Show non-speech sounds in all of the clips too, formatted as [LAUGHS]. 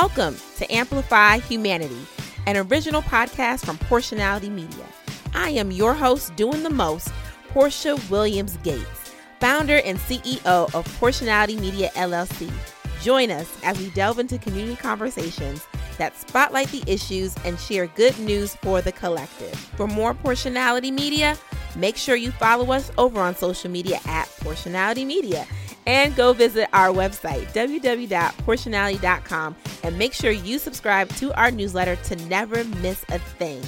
Welcome to Amplify Humanity, an original podcast from Porshanality Media. I am your host, doing the most, Porsha Williams Gates, founder and CEO of Porshanality Media LLC. Join us as we delve into community conversations that spotlight the issues and share good news for the collective. For more Porshanality Media, make sure you follow us over on social media at Porshanality Media and go visit our website, www.porshanality.com, and make sure you subscribe to our newsletter to never miss a thing.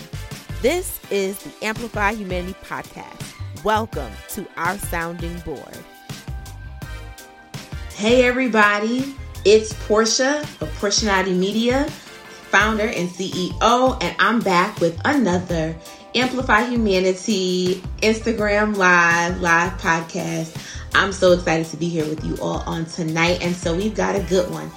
This is the Amplify Humanity Podcast. Welcome to our sounding board. Hey, everybody, it's Porsha of Porshanality Media, founder and CEO, and I'm back with another Amplify Humanity Instagram Live, live podcast. I'm so excited to be here with you all on tonight. And so we've got a good one.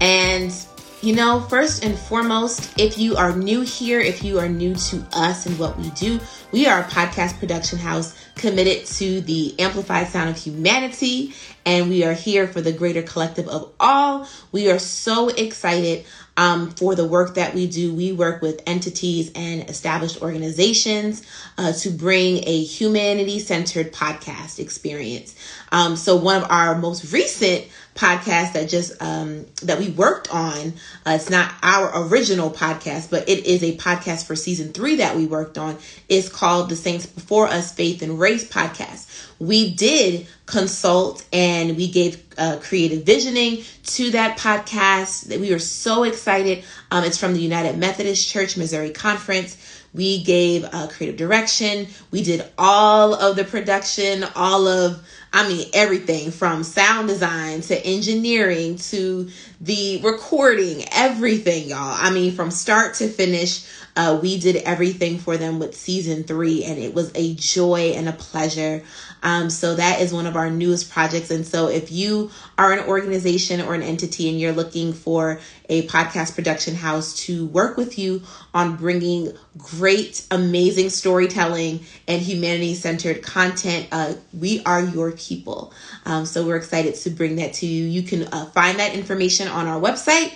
And you know, first and foremost, if you are new here, if you are new to us and what we do, we are a podcast production house committed to the amplified sound of humanity, and we are here for the greater collective of all. We are so excited um, for the work that we do. We work with entities and established organizations uh, to bring a humanity centered podcast experience. Um, so, one of our most recent podcast that just um, that we worked on. Uh, it's not our original podcast, but it is a podcast for season three that we worked on. It's called the Saints Before Us Faith and Race podcast. We did consult and we gave uh, creative visioning to that podcast. That we were so excited. Um, it's from the United Methodist Church Missouri Conference. We gave uh, creative direction. We did all of the production, all of I mean, everything from sound design to engineering to the recording, everything, y'all. I mean, from start to finish, uh, we did everything for them with season three, and it was a joy and a pleasure. Um, so that is one of our newest projects. And so if you are an organization or an entity and you're looking for a podcast production house to work with you on bringing great, amazing storytelling and humanity centered content, uh, we are your people. Um, so we're excited to bring that to you. You can uh, find that information on our website,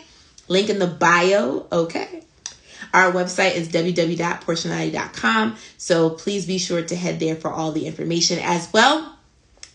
link in the bio. Okay. Our website is www.porshanality.com. So please be sure to head there for all the information as well.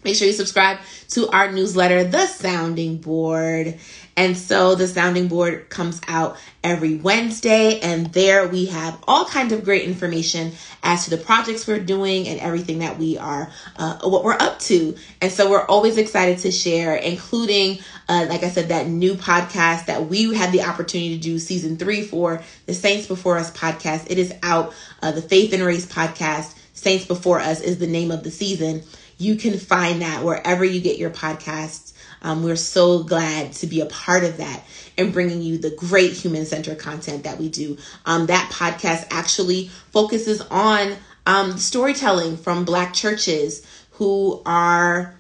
Make sure you subscribe to our newsletter, The Sounding Board. And so the sounding board comes out every Wednesday, and there we have all kinds of great information as to the projects we're doing and everything that we are, uh, what we're up to. And so we're always excited to share, including, uh, like I said, that new podcast that we had the opportunity to do season three for the Saints Before Us podcast. It is out, uh, the Faith and Race podcast. Saints Before Us is the name of the season. You can find that wherever you get your podcasts. Um, we're so glad to be a part of that and bringing you the great human centered content that we do. Um, that podcast actually focuses on um, storytelling from Black churches who are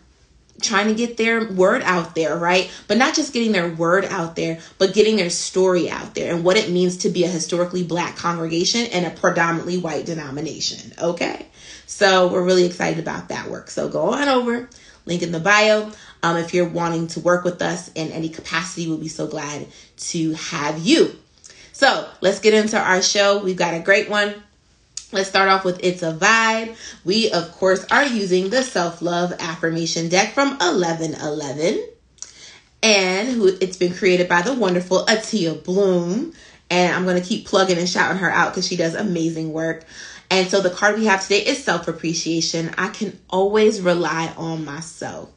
trying to get their word out there, right? But not just getting their word out there, but getting their story out there and what it means to be a historically black congregation and a predominantly white denomination, okay? So we're really excited about that work. So go on over, link in the bio. Um, if you're wanting to work with us in any capacity, we'll be so glad to have you. So let's get into our show. We've got a great one. Let's start off with It's a Vibe. We, of course, are using the self love affirmation deck from 1111. And who it's been created by the wonderful Atia Bloom. And I'm going to keep plugging and shouting her out because she does amazing work. And so the card we have today is self appreciation. I can always rely on myself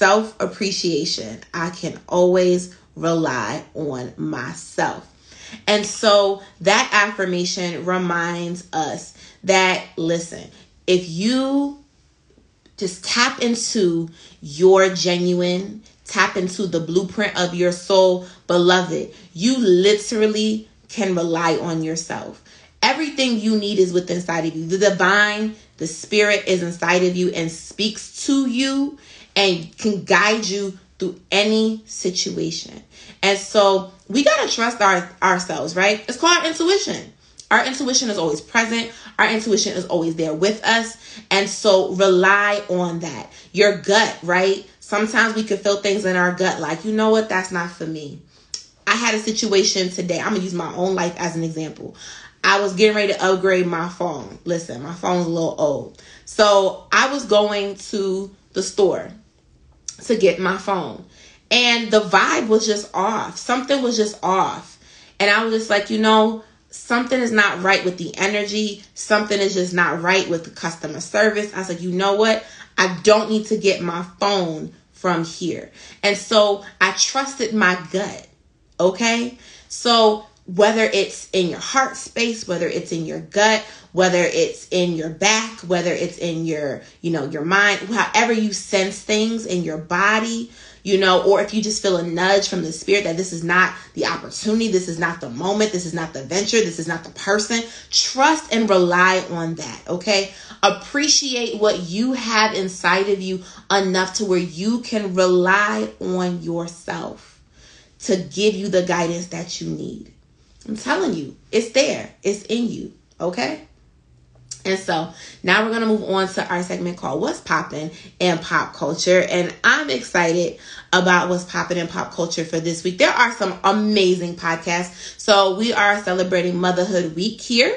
self appreciation. I can always rely on myself. And so that affirmation reminds us that, listen, if you just tap into your genuine, tap into the blueprint of your soul, beloved, you literally can rely on yourself. Everything you need is within inside of you. The divine, the spirit is inside of you and speaks to you and can guide you through any situation. And so we got to trust our ourselves, right? It's called intuition. Our intuition is always present. Our intuition is always there with us. And so rely on that. Your gut, right? Sometimes we can feel things in our gut like, you know what, that's not for me. I had a situation today. I'm gonna use my own life as an example. I was getting ready to upgrade my phone. Listen, my phone's a little old. So I was going to the store to get my phone. And the vibe was just off. Something was just off. And I was just like, you know, something is not right with the energy. Something is just not right with the customer service. I was like, you know what? I don't need to get my phone from here. And so I trusted my gut. Okay. So whether it's in your heart space, whether it's in your gut, whether it's in your back, whether it's in your, you know, your mind, however you sense things in your body, you know, or if you just feel a nudge from the spirit that this is not the opportunity, this is not the moment, this is not the venture, this is not the person, trust and rely on that, okay? Appreciate what you have inside of you enough to where you can rely on yourself to give you the guidance that you need. I'm telling you, it's there, it's in you, okay? And so now we're going to move on to our segment called What's Poppin' in Pop Culture. And I'm excited about what's popping in pop culture for this week. There are some amazing podcasts. So we are celebrating Motherhood Week here.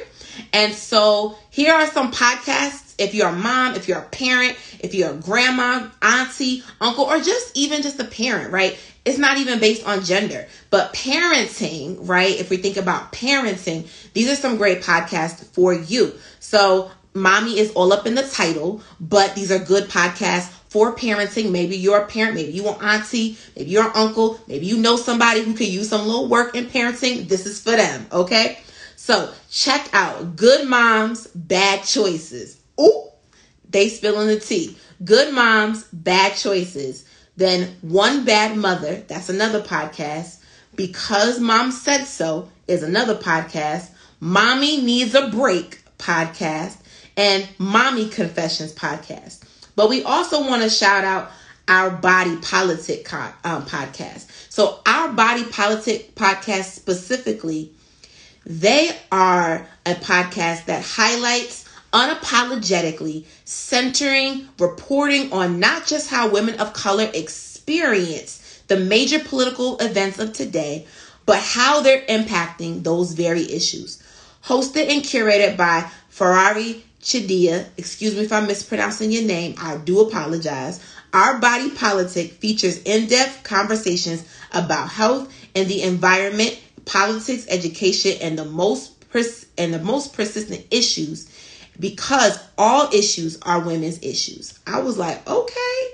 And so here are some podcasts. If you're a mom, if you're a parent, if you're a grandma, auntie, uncle, or just even just a parent, right? it's not even based on gender, but parenting, right? If we think about parenting, these are some great podcasts for you. So, mommy is all up in the title, but these are good podcasts for parenting. Maybe you're a parent, maybe you want auntie, maybe you're an uncle, maybe you know somebody who could use some little work in parenting. This is for them, okay? So, check out Good Moms, Bad Choices. Ooh, they spilling the tea. Good Moms, Bad Choices then One Bad Mother, that's another podcast. Because Mom Said So is another podcast. Mommy Needs a Break podcast. And Mommy Confessions podcast. But we also want to shout out our Body Politic um, podcast. So, our Body Politic podcast specifically, they are a podcast that highlights unapologetically centering, reporting on not just how women of color experience the major political events of today, but how they're impacting those very issues. Hosted and curated by Farai Chideya, excuse me if I'm mispronouncing your name, I do apologize. Our Body Politic features in depth conversations about health and the environment, politics, education, and the most pers- and the most persistent issues because all issues are women's issues. I was like, okay.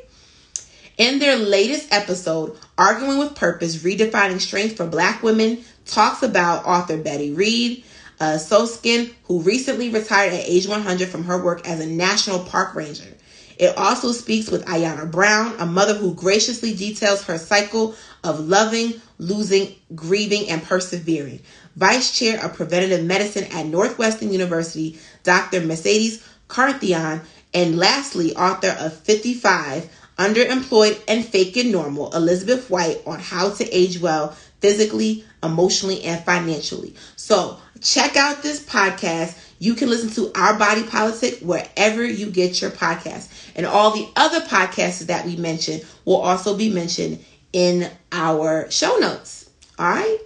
In their latest episode, Arguing with Purpose Redefining Strength for Black Women, talks about author Betty Reid, uh, Soskin, who recently retired at age 100 from her work as a national park ranger. It also speaks with Ayana Brown, a mother who graciously details her cycle of loving, losing, grieving, and persevering. Vice Chair of Preventative Medicine at Northwestern University, Dr. Mercedes Carnethon, and lastly, author of 55 Underemployed and Faking Normal, Elizabeth White, on how to age well physically, emotionally, and financially. So, check out this podcast. You can listen to Our Body Politic wherever you get your podcast. And all the other podcasts that we mentioned will also be mentioned in our show notes. All right.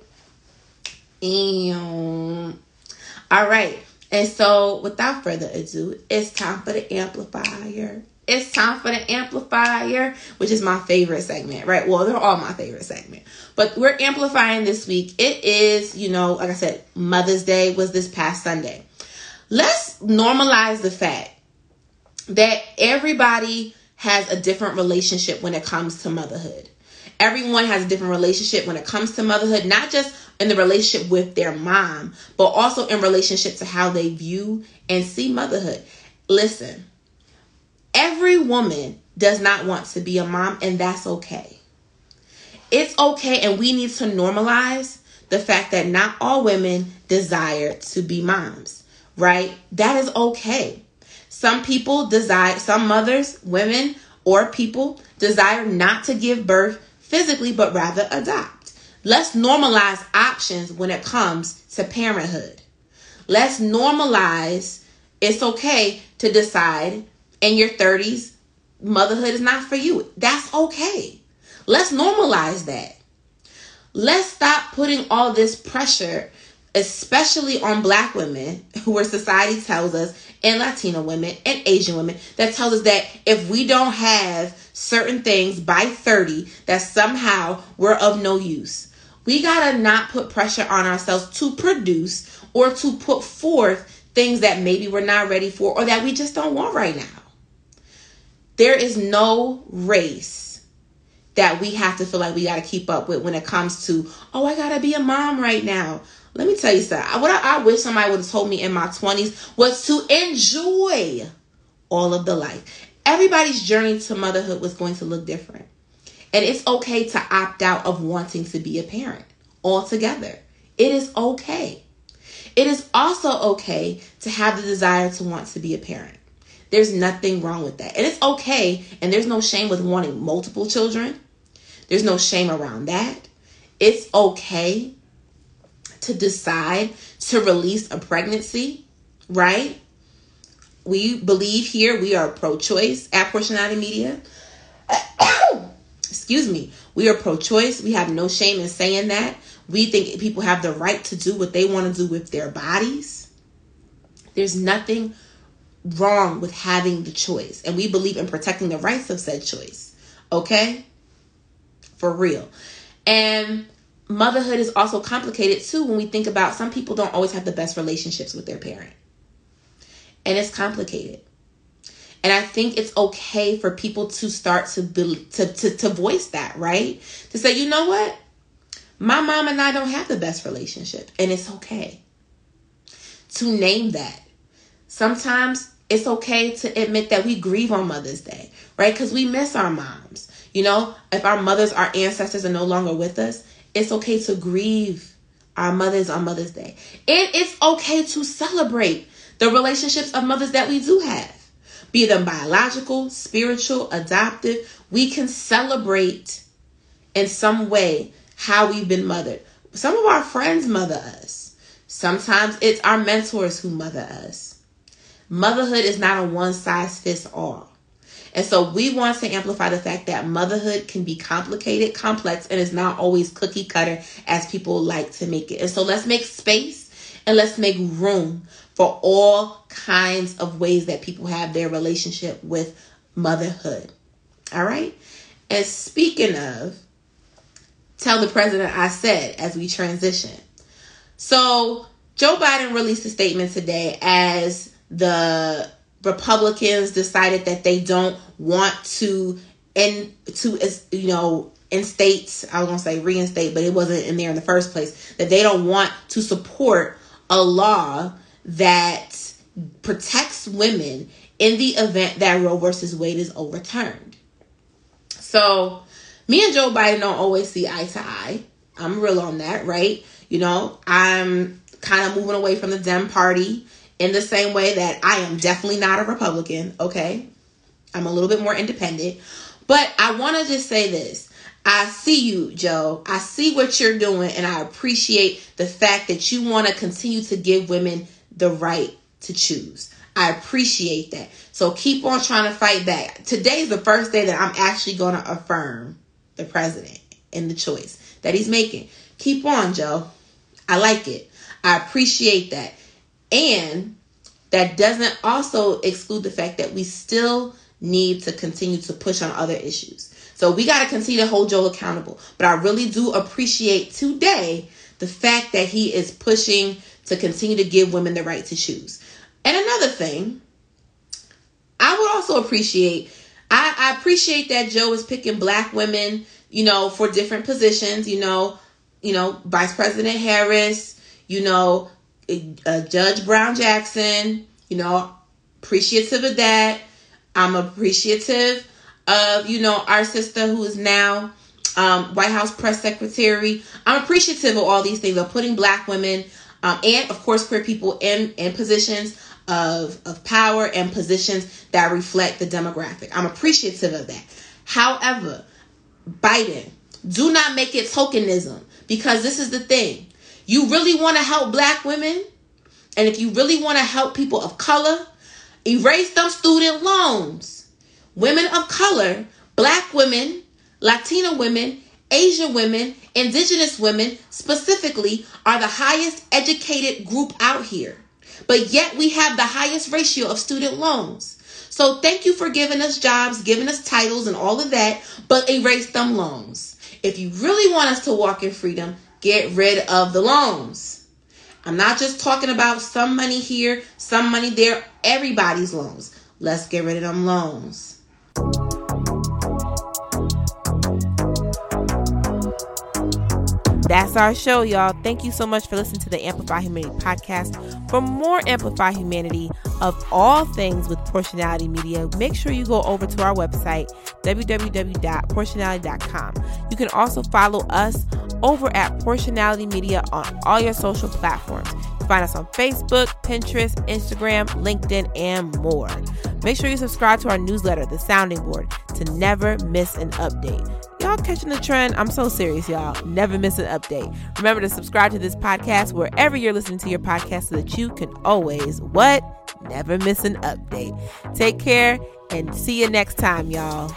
And, all right. And so, without further ado, it's time for the amplifier. It's time for the amplifier, which is my favorite segment, right? Well, they're all my favorite segment. But we're amplifying this week. It is, you know, like I said, Mother's Day was this past Sunday. Let's normalize the fact that everybody has a different relationship when it comes to motherhood. Everyone has a different relationship when it comes to motherhood, not just in the relationship with their mom, but also in relationship to how they view and see motherhood. Listen, every woman does not want to be a mom, and that's okay. It's okay, and we need to normalize the fact that not all women desire to be moms, right? That is okay. Some people desire, some mothers, women, or people desire not to give birth physically, but rather adopt. Let's normalize options when it comes to parenthood. Let's normalize it's okay to decide in your 30s motherhood is not for you. That's okay. Let's normalize that. Let's stop putting all this pressure, especially on black women, [LAUGHS] where society tells us, and Latino women and Asian women, that tells us that if we don't have certain things by 30, that somehow we're of no use. We gotta not put pressure on ourselves to produce or to put forth things that maybe we're not ready for or that we just don't want right now. There is no race that we have to feel like we got to keep up with when it comes to, oh, I got to be a mom right now. Let me tell you something. What I, I wish somebody would have told me in my 20s was to enjoy all of the life. Everybody's journey to motherhood was going to look different. And it's okay to opt out of wanting to be a parent altogether. It is okay. It is also okay to have the desire to want to be a parent. There's nothing wrong with that. And it's okay, and there's no shame with wanting multiple children. There's no shame around that. It's okay to decide to release a pregnancy, right? We believe here we are pro choice at Porshanality Media. [COUGHS] Excuse me. We are pro choice. We have no shame in saying that. We think people have the right to do what they want to do with their bodies. There's nothing wrong with having the choice. And we believe in protecting the rights of said choice. Okay? For real. And motherhood is also complicated too when we think about some people don't always have the best relationships with their parent. And it's complicated. And I think it's okay for people to start to, be, to, to, to voice that, right? To say, you know what? My mom and I don't have the best relationship, and it's okay to name that. Sometimes it's okay to admit that we grieve on Mother's Day, right? Because we miss our moms. You know, if our mothers, our ancestors are no longer with us, it's okay to grieve our mothers on Mother's Day. It is okay to celebrate the relationships of mothers that we do have, be them biological, spiritual, adoptive. We can celebrate in some way how we've been mothered. Some of our friends mother us. Sometimes it's our mentors who mother us. Motherhood is not a one size fits all. And so we want to amplify the fact that motherhood can be complicated, complex, and is not always cookie cutter as people like to make it. And so let's make space and let's make room for all kinds of ways that people have their relationship with motherhood. All right? And speaking of, tell the president I said as we transition. So, Joe Biden released a statement today as the Republicans decided that they don't want to and to you know instate I was gonna say reinstate, but it wasn't in there in the first place. That they don't want to support a law that protects women in the event that Roe versus Wade is overturned. So me and Joe Biden don't always see eye to eye. I'm real on that, right? You know, I'm kind of moving away from the Dem party in the same way that I am definitely not a Republican, okay? I'm a little bit more independent. But I want to just say this. I see you, Joe. I see what you're doing, and I appreciate the fact that you want to continue to give women the right to choose. I appreciate that. So keep on trying to fight back. Today's the first day that I'm actually going to affirm the president and the choice that he's making. Keep on, Joe. I like it. I appreciate that. And that doesn't also exclude the fact that we still need to continue to push on other issues. So we got to continue to hold Joe accountable. But I really do appreciate today the fact that he is pushing to continue to give women the right to choose. And another thing, I would also appreciate I, I appreciate that Joe is picking black women, you know, for different positions, you know, you know, Vice President Harris, you know, uh, Judge Brown Jackson, you know, appreciative of that. I'm appreciative of, you know, our sister who is now um, White House press secretary. I'm appreciative of all these things of putting black women um, and, of course, queer people in, in positions of, of power and positions that reflect the demographic. I'm appreciative of that. However, Biden, do not make it tokenism because this is the thing. You really want to help black women, and if you really want to help people of color, erase them student loans. Women of color, black women, Latina women, Asian women, indigenous women specifically, are the highest educated group out here. But yet we have the highest ratio of student loans. So thank you for giving us jobs, giving us titles and all of that, but erase them loans. If you really want us to walk in freedom, get rid of the loans. I'm not just talking about some money here, some money there, everybody's loans. Let's get rid of them loans. That's our show, y'all. Thank you so much for listening to the Amplify Humanity podcast. For more Amplify Humanity of all things with Porshanality Media, make sure you go over to our website, www.porshanality.com. You can also follow us over at Porshanality Media on all your social platforms. Find us on Facebook, Pinterest, Instagram, LinkedIn, and more. Make sure you subscribe to our newsletter, The Sounding Board, to never miss an update. Y'all catching the trend? I'm so serious, y'all. Never miss an update. Remember to subscribe to this podcast wherever you're listening to your podcast so that you can always, what? Never miss an update. Take care and see you next time, y'all.